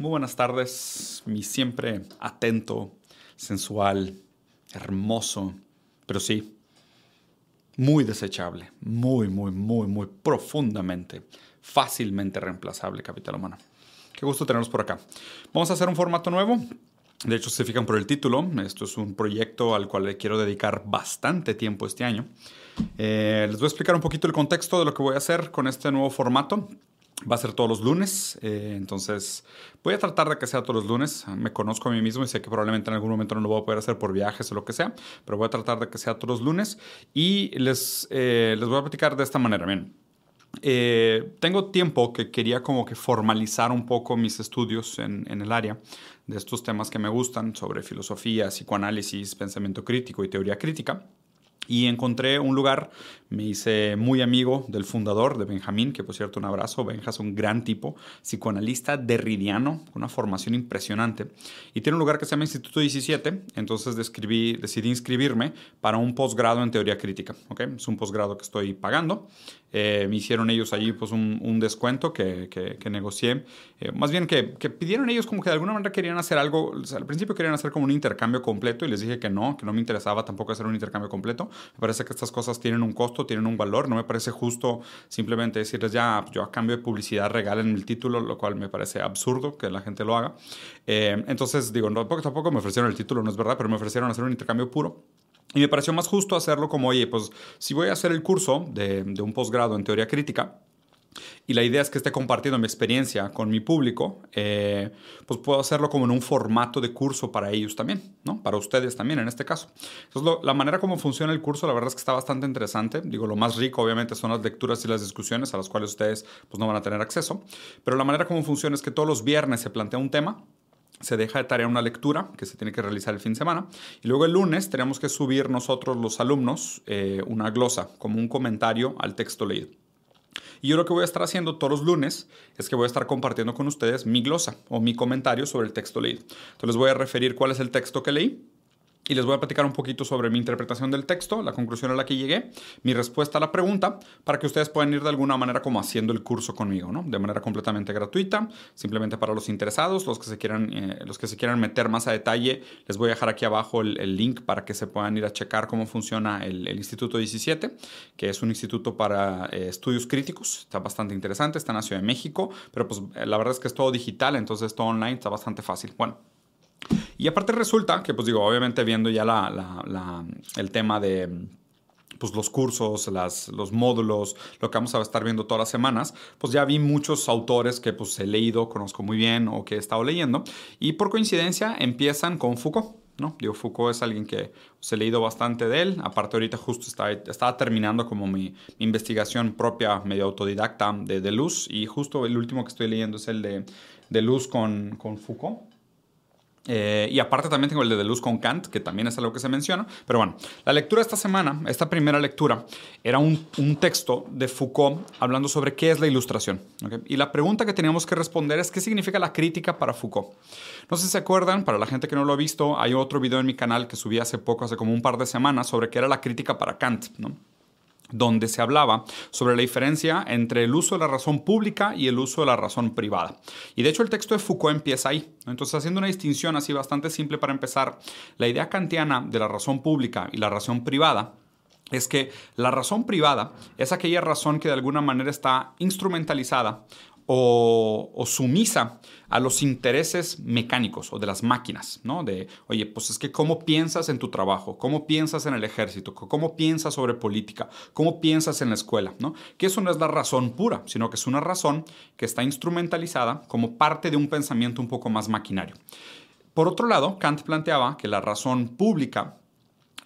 Muy buenas tardes, mi siempre atento, sensual, hermoso, pero sí, muy desechable, muy, muy, muy, muy profundamente, fácilmente reemplazable capital humano. Qué gusto tenerlos por acá. Vamos a hacer un formato nuevo. De hecho, se fijan por el título, esto es un proyecto al cual le quiero dedicar bastante tiempo este año. Eh, les voy a explicar un poquito el contexto de lo que voy a hacer con este nuevo formato. Va a ser todos los lunes, eh, entonces voy a tratar de que sea todos los lunes. Me conozco a mí mismo y sé que probablemente en algún momento no lo voy a poder hacer por viajes o lo que sea, pero voy a tratar de que sea todos los lunes y les, eh, les voy a platicar de esta manera. Bien, eh, tengo tiempo que quería como que formalizar un poco mis estudios en, en el área de estos temas que me gustan sobre filosofía, psicoanálisis, pensamiento crítico y teoría crítica. Y encontré un lugar, me hice muy amigo del fundador, de Benjamín, que por cierto un abrazo, Benja es un gran tipo, psicoanalista derridiano, con una formación impresionante. Y tiene un lugar que se llama Instituto 17, entonces decidí inscribirme para un posgrado en teoría crítica. Es un posgrado que estoy pagando. Eh, me hicieron ellos allí pues un, un descuento que, que, negocié. Eh, más bien que, que, pidieron ellos como que de alguna manera querían hacer algo, al principio querían hacer como un intercambio completo y les dije que no, que no me interesaba tampoco hacer un intercambio completo. Me parece que estas cosas tienen un costo, tienen un valor, no me parece justo simplemente decirles ya, yo a cambio de publicidad regalen el título, lo cual me parece absurdo que la gente lo haga. Eh, entonces digo, no, tampoco, tampoco me ofrecieron el título, no es verdad, pero me ofrecieron hacer un intercambio puro. Y me pareció más justo hacerlo como, oye, pues si voy a hacer el curso de, un posgrado en teoría crítica, y la idea es que esté compartiendo mi experiencia con mi público, eh, pues puedo hacerlo como en un formato de curso para ellos también, ¿no? Para ustedes también en este caso. Entonces, la manera como funciona el curso, la verdad es que está bastante interesante. Digo, lo más rico obviamente son las lecturas y las discusiones a las cuales ustedes pues no van a tener acceso. Pero la manera como funciona es que todos los viernes se plantea un tema, se deja de tarea una lectura que se tiene que realizar el fin de semana y luego el lunes tenemos que subir nosotros los alumnos eh, una glosa como un comentario al texto leído. Y yo lo que voy a estar haciendo todos los lunes es que voy a estar compartiendo con ustedes mi glosa o mi comentario sobre el texto leído. Entonces voy a referir cuál es el texto que leí y les voy a platicar un poquito sobre mi interpretación del texto, la conclusión a la que llegué, mi respuesta a la pregunta, para que ustedes puedan ir de alguna manera como haciendo el curso conmigo, ¿no? De manera completamente gratuita, simplemente para los interesados, los que se quieran, eh, los que se quieran meter más a detalle, les voy a dejar aquí abajo el, link para que se puedan ir a checar cómo funciona el, Instituto 17, que es un instituto para eh, estudios críticos, está bastante interesante, está en la Ciudad de México, pero pues eh, la verdad es que es todo digital, entonces todo online, está bastante fácil. Bueno, y aparte resulta que, pues digo, obviamente viendo ya la, el tema de pues los cursos, las, los módulos, lo que vamos a estar viendo todas las semanas, pues ya vi muchos autores que pues he leído, conozco muy bien o que he estado leyendo y por coincidencia empiezan con Foucault. ¿no? Digo, Foucault es alguien que pues, he leído bastante de él. Aparte, ahorita justo estaba, estaba terminando como mi, investigación propia, medio autodidacta de, de Luz. Y justo el último que estoy leyendo es el de, de Luz con, con Foucault. Eh, y aparte también tengo el de De Luz con Kant, que también es algo que se menciona. Pero bueno, la lectura esta semana, esta primera lectura, era un, un texto de Foucault hablando sobre qué es la ilustración. Y la pregunta que teníamos que responder es qué significa la crítica para Foucault. No sé si se acuerdan, para la gente que no lo ha visto, hay otro video en mi canal que subí hace poco, hace como un par de semanas, sobre qué era la crítica para Kant. Donde se hablaba sobre la diferencia entre el uso de la razón pública y el uso de la razón privada. Y de hecho el texto de Foucault empieza ahí. Entonces, haciendo una distinción así bastante simple para empezar, la idea kantiana de la razón pública y la razón privada es que la razón privada es aquella razón que de alguna manera está instrumentalizada o, sumisa a los intereses mecánicos o de las máquinas, ¿no? De, oye, pues es que cómo piensas en tu trabajo, cómo piensas en el ejército, cómo piensas sobre política, cómo piensas en la escuela, ¿no? Que eso no es la razón pura, sino que es una razón que está instrumentalizada como parte de un pensamiento un poco más maquinario. Por otro lado, Kant planteaba que la razón pública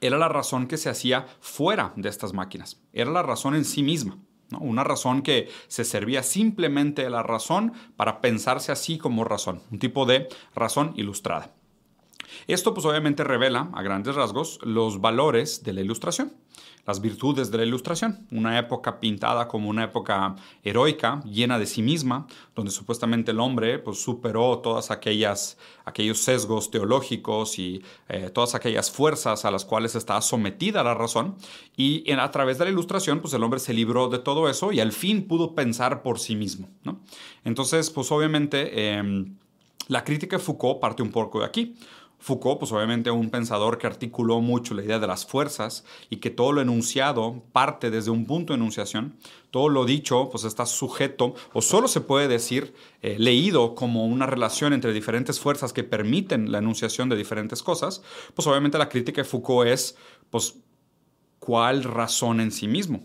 era la razón que se hacía fuera de estas máquinas, era la razón en sí misma. Una razón que se servía simplemente de la razón para pensarse así como razón, un tipo de razón ilustrada. Esto pues obviamente revela a grandes rasgos los valores de la ilustración las virtudes de la ilustración, una época pintada como una época heroica, llena de sí misma, donde supuestamente el hombre pues, superó todas aquellas aquellos sesgos teológicos y eh, todas aquellas fuerzas a las cuales estaba sometida la razón y a través de la ilustración pues el hombre se libró de todo eso y al fin pudo pensar por sí mismo. Entonces pues obviamente em, La crítica de Foucault parte un poco de aquí. Foucault, pues obviamente un pensador que articuló mucho la idea de las fuerzas y que todo lo enunciado parte desde un punto de enunciación, todo lo dicho pues está sujeto o solo se puede decir eh, leído como una relación entre diferentes fuerzas que permiten la enunciación de diferentes cosas, pues obviamente la crítica de Foucault es pues cuál razón en sí mismo,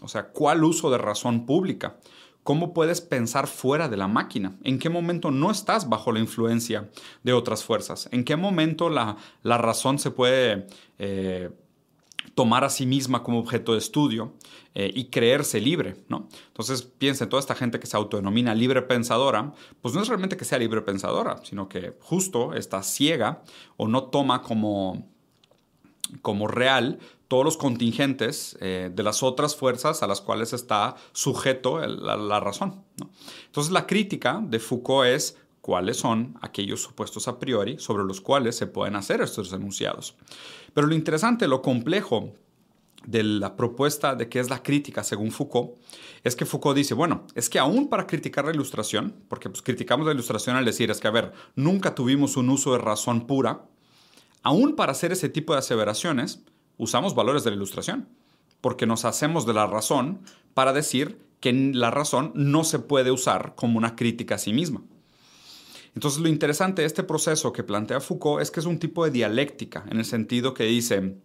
o sea, cuál uso de razón pública. ¿Cómo puedes pensar fuera de la máquina? ¿En qué momento no estás bajo la influencia de otras fuerzas? ¿En qué momento la, razón se puede eh, tomar a sí misma como objeto de estudio eh, y creerse libre? ¿no? Entonces piensa en toda esta gente que se autodenomina libre pensadora, pues no es realmente que sea libre pensadora, sino que justo está ciega o no toma como, como real todos los contingentes eh, de las otras fuerzas a las cuales está sujeto la, razón. Entonces la crítica de Foucault es cuáles son aquellos supuestos a priori sobre los cuales se pueden hacer estos enunciados. Pero lo interesante, lo complejo de la propuesta de qué es la crítica según Foucault, es que Foucault dice, bueno, es que aún para criticar la ilustración, porque pues, criticamos la ilustración al decir, es que, a ver, nunca tuvimos un uso de razón pura, aún para hacer ese tipo de aseveraciones, usamos valores de la ilustración, porque nos hacemos de la razón para decir que la razón no se puede usar como una crítica a sí misma. Entonces lo interesante de este proceso que plantea Foucault es que es un tipo de dialéctica, en el sentido que dice,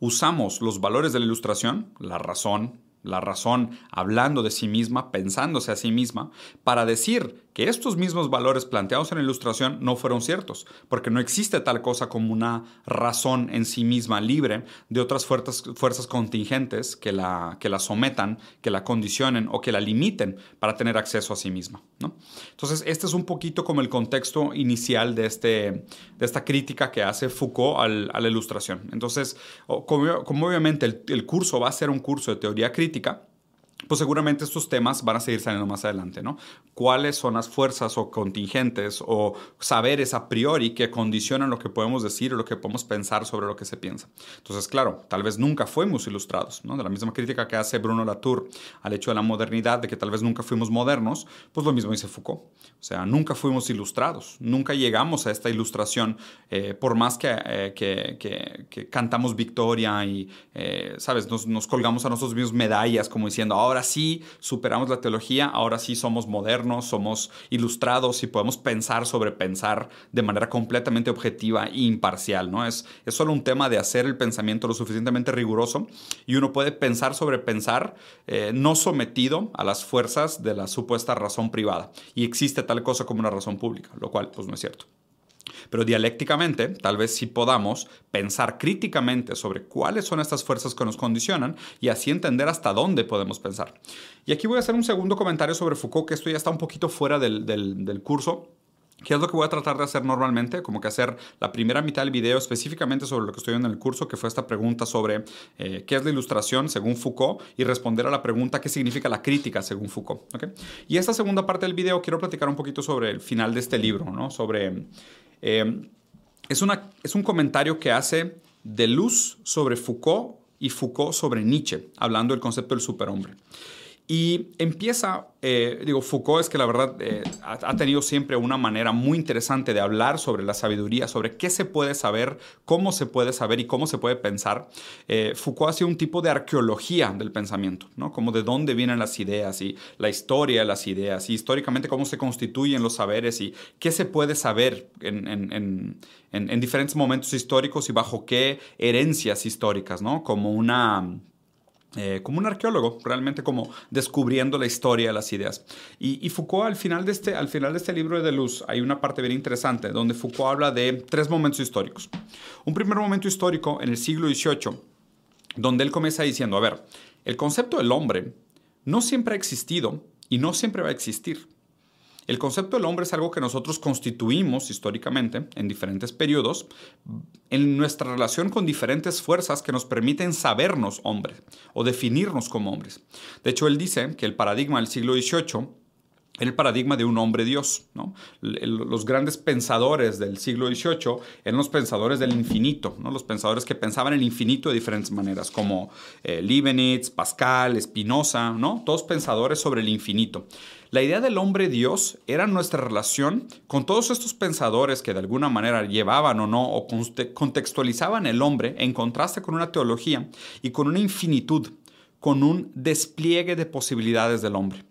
usamos los valores de la ilustración, la razón, la razón hablando de sí misma, pensándose a sí misma, para decir que estos mismos valores planteados en la ilustración no fueron ciertos, porque no existe tal cosa como una razón en sí misma libre de otras fuerzas, fuerzas contingentes que la, que la sometan, que la condicionen o que la limiten para tener acceso a sí misma. ¿No? Entonces, este es un poquito como el contexto inicial de, este, de esta crítica que hace Foucault a la ilustración. Entonces, como, obviamente el curso va a ser un curso de teoría crítica, pues seguramente estos temas van a seguir saliendo más adelante, ¿no? ¿Cuáles son las fuerzas o contingentes o saberes a priori que condicionan lo que podemos decir o lo que podemos pensar sobre lo que se piensa? Entonces, claro, tal vez nunca fuimos ilustrados, ¿no? De la misma crítica que hace Bruno Latour al hecho de la modernidad, de que tal vez nunca fuimos modernos, pues lo mismo dice Foucault. O sea, nunca fuimos ilustrados, nunca llegamos a esta ilustración, eh, por más que, eh, que, que, cantamos victoria y, eh, ¿sabes? Nos, nos colgamos a nosotros mismos medallas como diciendo, ahora sí superamos la teología, ahora sí somos modernos, somos ilustrados y podemos pensar sobre pensar de manera completamente objetiva e imparcial, ¿no? Es, es solo un tema de hacer el pensamiento lo suficientemente riguroso y uno puede pensar sobre pensar eh, no sometido a las fuerzas de la supuesta razón privada. Y existe tal cosa como una razón pública, lo cual pues no es cierto. Pero dialécticamente, tal vez sí podamos pensar críticamente sobre cuáles son estas fuerzas que nos condicionan y así entender hasta dónde podemos pensar. Y aquí voy a hacer un segundo comentario sobre Foucault, que esto ya está un poquito fuera del, del, curso. ¿Qué es lo que voy a tratar de hacer normalmente? Como que hacer la primera mitad del video específicamente sobre lo que estoy viendo en el curso, que fue esta pregunta sobre eh, qué es la ilustración según Foucault y responder a la pregunta qué significa la crítica según Foucault. Y esta segunda parte del video quiero platicar un poquito sobre el final de este libro, ¿no? sobre eh, es, una, es un comentario que hace de Luz sobre Foucault y Foucault sobre Nietzsche, hablando del concepto del superhombre. Y empieza, eh, digo, Foucault es que la verdad eh, ha, tenido siempre una manera muy interesante de hablar sobre la sabiduría, sobre qué se puede saber, cómo se puede saber y cómo se puede pensar. Eh, Foucault ha sido un tipo de arqueología del pensamiento, ¿no? Como de dónde vienen las ideas y la historia de las ideas y históricamente cómo se constituyen los saberes y qué se puede saber en, en, en, en diferentes momentos históricos y bajo qué herencias históricas, ¿no? Como una eh, como un arqueólogo, realmente como descubriendo la historia de las ideas. Y, Foucault al final, de este, al final de este libro de Luz hay una parte bien interesante donde Foucault habla de tres momentos históricos. Un primer momento histórico en el siglo XVIII, donde él comienza diciendo, a ver, el concepto del hombre no siempre ha existido y no siempre va a existir. El concepto del hombre es algo que nosotros constituimos históricamente en diferentes periodos en nuestra relación con diferentes fuerzas que nos permiten sabernos hombres o definirnos como hombres. De hecho, él dice que el paradigma del siglo XVIII el paradigma de un hombre Dios. ¿no? Los grandes pensadores del siglo XVIII eran los pensadores del infinito, ¿no? los pensadores que pensaban en el infinito de diferentes maneras, como eh, Leibniz, Pascal, Spinoza, ¿no? todos pensadores sobre el infinito. La idea del hombre Dios era nuestra relación con todos estos pensadores que de alguna manera llevaban o no o contextualizaban el hombre en contraste con una teología y con una infinitud, con un despliegue de posibilidades del hombre.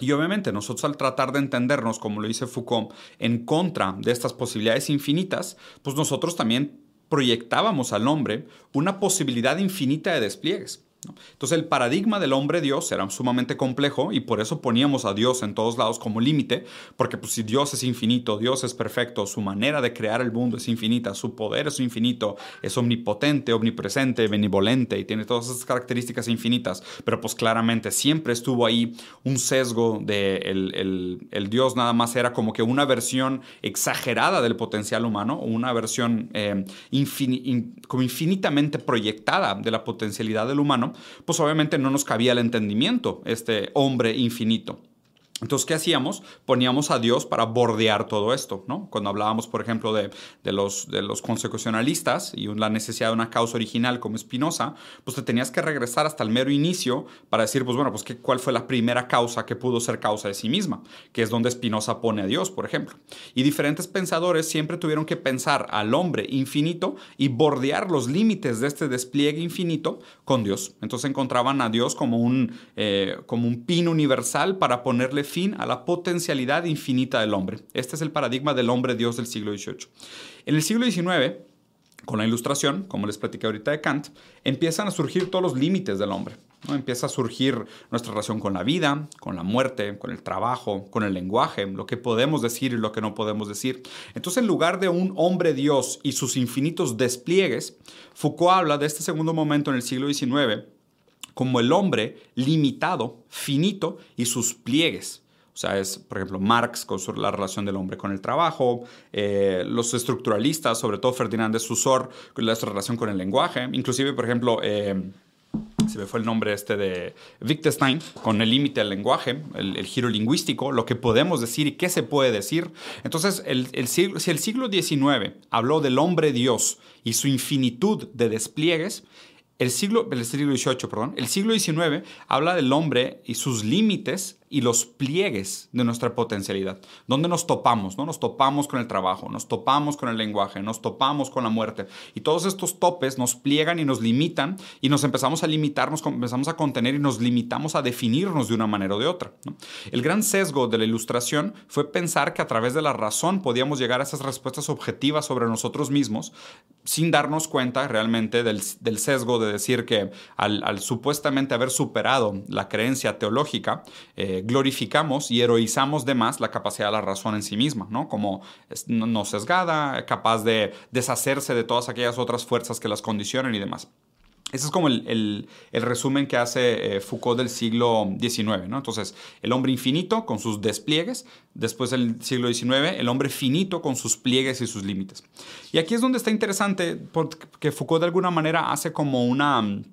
Y obviamente nosotros al tratar de entendernos, como lo dice Foucault, en contra de estas posibilidades infinitas, pues nosotros también proyectábamos al hombre una posibilidad infinita de despliegues. Entonces el paradigma del hombre Dios era sumamente complejo y por eso poníamos a Dios en todos lados como límite, porque pues, si Dios es infinito, Dios es perfecto, su manera de crear el mundo es infinita, su poder es infinito, es omnipotente, omnipresente, benevolente y tiene todas esas características infinitas, pero pues claramente siempre estuvo ahí un sesgo de el, Dios nada más era como que una versión exagerada del potencial humano una versión eh, como infinitamente proyectada de la potencialidad del humano pues obviamente no nos cabía el entendimiento, este hombre infinito. Entonces, ¿qué hacíamos? Poníamos a Dios para bordear todo esto, ¿no? Cuando hablábamos, por ejemplo, de, los, de los consecucionalistas y la necesidad de una causa original como Spinoza, pues te tenías que regresar hasta el mero inicio para decir, pues bueno, pues ¿qué, cuál fue la primera causa que pudo ser causa de sí misma, que es donde Spinoza pone a Dios, por ejemplo. Y diferentes pensadores siempre tuvieron que pensar al hombre infinito y bordear los límites de este despliegue infinito con Dios. Entonces encontraban a Dios como un, eh, como un pin universal para ponerle fin a la potencialidad infinita del hombre. Este es el paradigma del hombre Dios del siglo XVIII. En el siglo XIX, con la ilustración, como les platicé ahorita de Kant, empiezan a surgir todos los límites del hombre. Empieza a surgir nuestra relación con la vida, con la muerte, con el trabajo, con el lenguaje, lo que podemos decir y lo que no podemos decir. Entonces, en lugar de un hombre Dios y sus infinitos despliegues, Foucault habla de este segundo momento en el siglo XIX como el hombre limitado, finito y sus pliegues. O sea, es, por ejemplo, Marx con la relación del hombre con el trabajo, eh, los estructuralistas, sobre todo Ferdinand de Saussure, la relación con el lenguaje, inclusive, por ejemplo, eh, se me fue el nombre este de Wittgenstein, con el límite del lenguaje, el, giro lingüístico, lo que podemos decir y qué se puede decir. Entonces, el, el si el siglo XIX habló del hombre Dios y su infinitud de despliegues, el siglo, el siglo XVIII, perdón, el siglo XIX habla del hombre y sus límites y los pliegues de nuestra potencialidad. ¿Dónde nos topamos? ¿no? Nos topamos con el trabajo, nos topamos con el lenguaje, nos topamos con la muerte. Y todos estos topes nos pliegan y nos limitan y nos empezamos a limitar, nos empezamos a contener y nos limitamos a definirnos de una manera o de otra. El gran sesgo de la ilustración fue pensar que a través de la razón podíamos llegar a esas respuestas objetivas sobre nosotros mismos sin darnos cuenta realmente del, sesgo de decir que al, supuestamente haber superado la creencia teológica, eh, glorificamos y heroizamos de más la capacidad de la razón en sí misma, ¿no? Como no sesgada, capaz de deshacerse de todas aquellas otras fuerzas que las condicionan y demás. Ese es como el, resumen que hace eh, Foucault del siglo XIX, ¿no? Entonces, el hombre infinito con sus despliegues, después del siglo XIX, el hombre finito con sus pliegues y sus límites. Y aquí es donde está interesante, porque Foucault de alguna manera hace como una mm,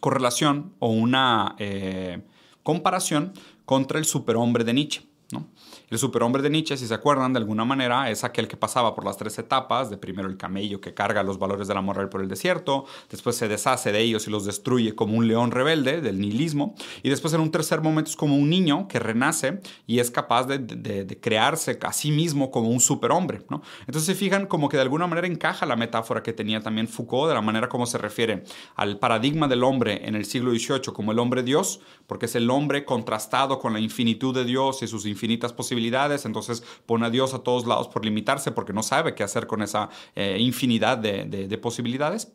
correlación o una eh, comparación contra el superhombre de Nietzsche. ¿No? El superhombre de Nietzsche, si se acuerdan de alguna manera, es aquel que pasaba por las tres etapas, de primero el camello que carga los valores de la moral por el desierto, después se deshace de ellos y los destruye como un león rebelde del nihilismo, y después en un tercer momento es como un niño que renace y es capaz de, crearse a sí mismo como un superhombre. ¿no? Entonces se fijan como que de alguna manera encaja la metáfora que tenía también Foucault de la manera como se refiere al paradigma del hombre en el siglo XVIII como el hombre Dios, porque es el hombre contrastado con la infinitud de Dios y sus infinitas posibilidades entonces pone a Dios a todos lados por limitarse porque no sabe qué hacer con esa eh, infinidad de posibilidades.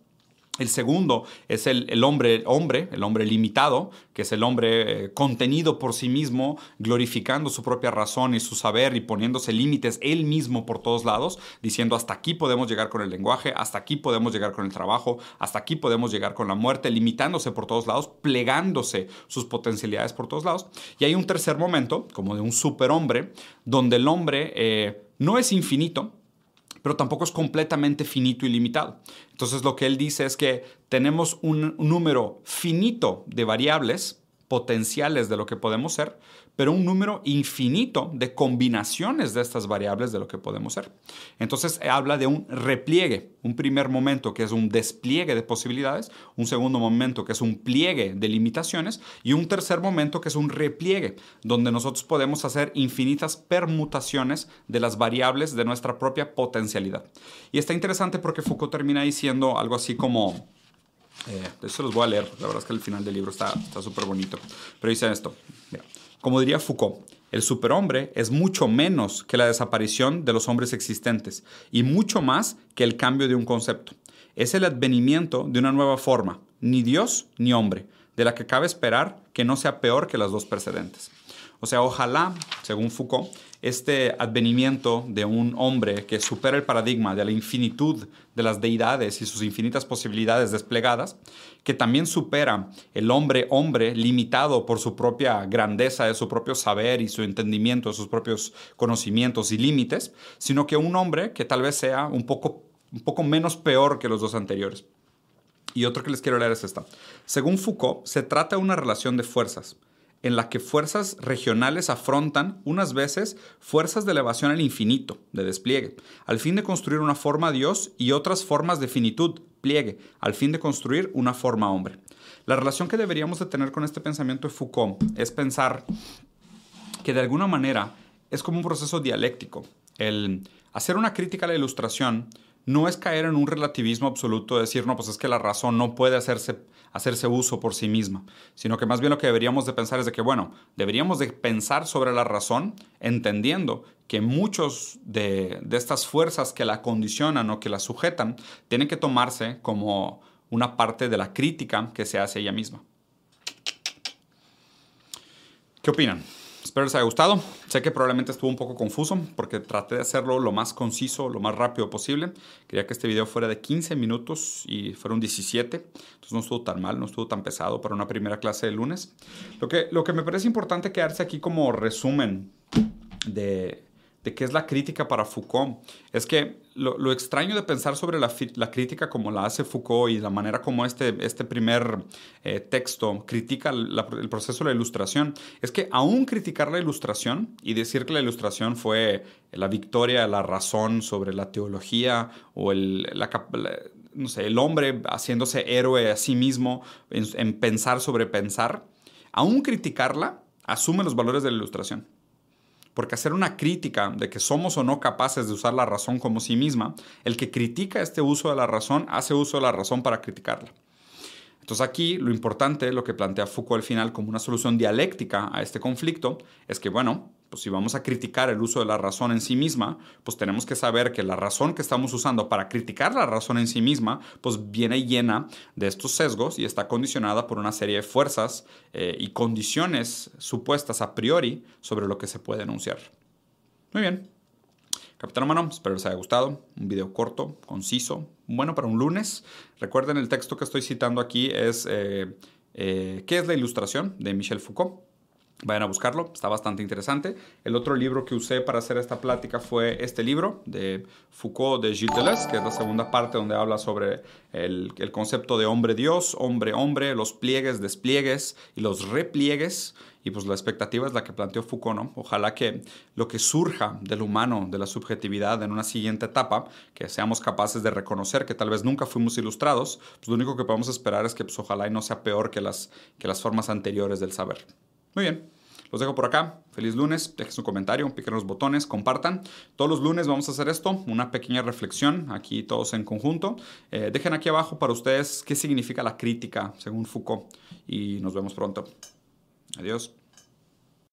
El segundo es el, hombre, hombre, el hombre limitado, que es el hombre eh, contenido por sí mismo, glorificando su propia razón y su saber y poniéndose límites él mismo por todos lados, diciendo hasta aquí podemos llegar con el lenguaje, hasta aquí podemos llegar con el trabajo, hasta aquí podemos llegar con la muerte, limitándose por todos lados, plegándose sus potencialidades por todos lados. Y hay un tercer momento, como de un superhombre, donde el hombre eh, no es infinito, pero tampoco es completamente finito y limitado. Entonces lo que él dice es que tenemos un, número finito de variables potenciales de lo que podemos ser, pero un número infinito de combinaciones de estas variables de lo que podemos ser. Entonces habla de un repliegue, un primer momento que es un despliegue de posibilidades, un segundo momento que es un pliegue de limitaciones y un tercer momento que es un repliegue, donde nosotros podemos hacer infinitas permutaciones de las variables de nuestra propia potencialidad. Y está interesante porque Foucault termina diciendo algo así como... Eh, eso los voy a leer, la verdad es que el final del libro está súper bonito. Pero dice esto, como diría Foucault, el superhombre es mucho menos que la desaparición de los hombres existentes y mucho más que el cambio de un concepto. Es el advenimiento de una nueva forma, ni Dios ni hombre, de la que cabe esperar que no sea peor que las dos precedentes. O sea, ojalá, según Foucault, este advenimiento de un hombre que supera el paradigma de la infinitud de las deidades y sus infinitas posibilidades desplegadas, que también supera el hombre hombre limitado por su propia grandeza de su propio saber y su entendimiento de sus propios conocimientos y límites, sino que un hombre que tal vez sea un poco, un poco menos peor que los dos anteriores. Y otro que les quiero leer es esta. Según Foucault, se trata de una relación de fuerzas en la que fuerzas regionales afrontan unas veces fuerzas de elevación al infinito, de despliegue, al fin de construir una forma Dios y otras formas de finitud, pliegue, al fin de construir una forma hombre. La relación que deberíamos de tener con este pensamiento de Foucault es pensar que de alguna manera es como un proceso dialéctico. El hacer una crítica a la ilustración no es caer en un relativismo absoluto de decir, no, pues es que la razón no puede hacerse, hacerse uso por sí misma, sino que más bien lo que deberíamos de pensar es de que, bueno, deberíamos de pensar sobre la razón entendiendo que muchos de, de estas fuerzas que la condicionan o que la sujetan tienen que tomarse como una parte de la crítica que se hace ella misma. ¿Qué opinan? Espero les haya gustado. Sé que probablemente estuvo un poco confuso porque traté de hacerlo lo más conciso, lo más rápido posible. Quería que este video fuera de 15 minutos y fueron 17. Entonces no estuvo tan mal, no estuvo tan pesado para una primera clase de lunes. Lo que, lo que me parece importante quedarse aquí como resumen de, de qué es la crítica para Foucault. Es que lo, extraño de pensar sobre la, crítica como la hace Foucault y la manera como este, este primer eh, texto critica el proceso de la ilustración, es que aún criticar la ilustración y decir que la ilustración fue la victoria de la razón sobre la teología o el, el hombre haciéndose héroe a sí mismo en, en pensar sobre pensar, aún criticarla asume los valores de la ilustración. Porque hacer una crítica de que somos o no capaces de usar la razón como sí misma, el que critica este uso de la razón hace uso de la razón para criticarla. Entonces aquí lo importante, lo que plantea Foucault al final como una solución dialéctica a este conflicto, es que, bueno, pues si vamos a criticar el uso de la razón en sí misma, pues tenemos que saber que la razón que estamos usando para criticar la razón en sí misma, pues viene llena de estos sesgos y está condicionada por una serie de fuerzas eh, y condiciones supuestas a priori sobre lo que se puede enunciar. Muy bien. Capitán Humano, espero les haya gustado. Un video corto, conciso, bueno para un lunes. Recuerden, el texto que estoy citando aquí es eh, eh, ¿Qué es la ilustración? de Michel Foucault. Vayan a buscarlo, está bastante interesante. El otro libro que usé para hacer esta plática fue este libro de Foucault de Gilles Deleuze, que es la segunda parte donde habla sobre el, concepto de hombre-dios, hombre-hombre, los pliegues, despliegues y los repliegues. Y pues la expectativa es la que planteó Foucault, ¿no? Ojalá que lo que surja del humano, de la subjetividad en una siguiente etapa, que seamos capaces de reconocer que tal vez nunca fuimos ilustrados, pues lo único que podemos esperar es que pues ojalá y no sea peor que las, que las formas anteriores del saber. Muy bien. Los dejo por acá. Feliz lunes. Dejen su comentario, piquen los botones, compartan. Todos los lunes vamos a hacer esto, una pequeña reflexión, aquí todos en conjunto. Eh, dejen aquí abajo para ustedes qué significa la crítica según Foucault y nos vemos pronto. Adiós.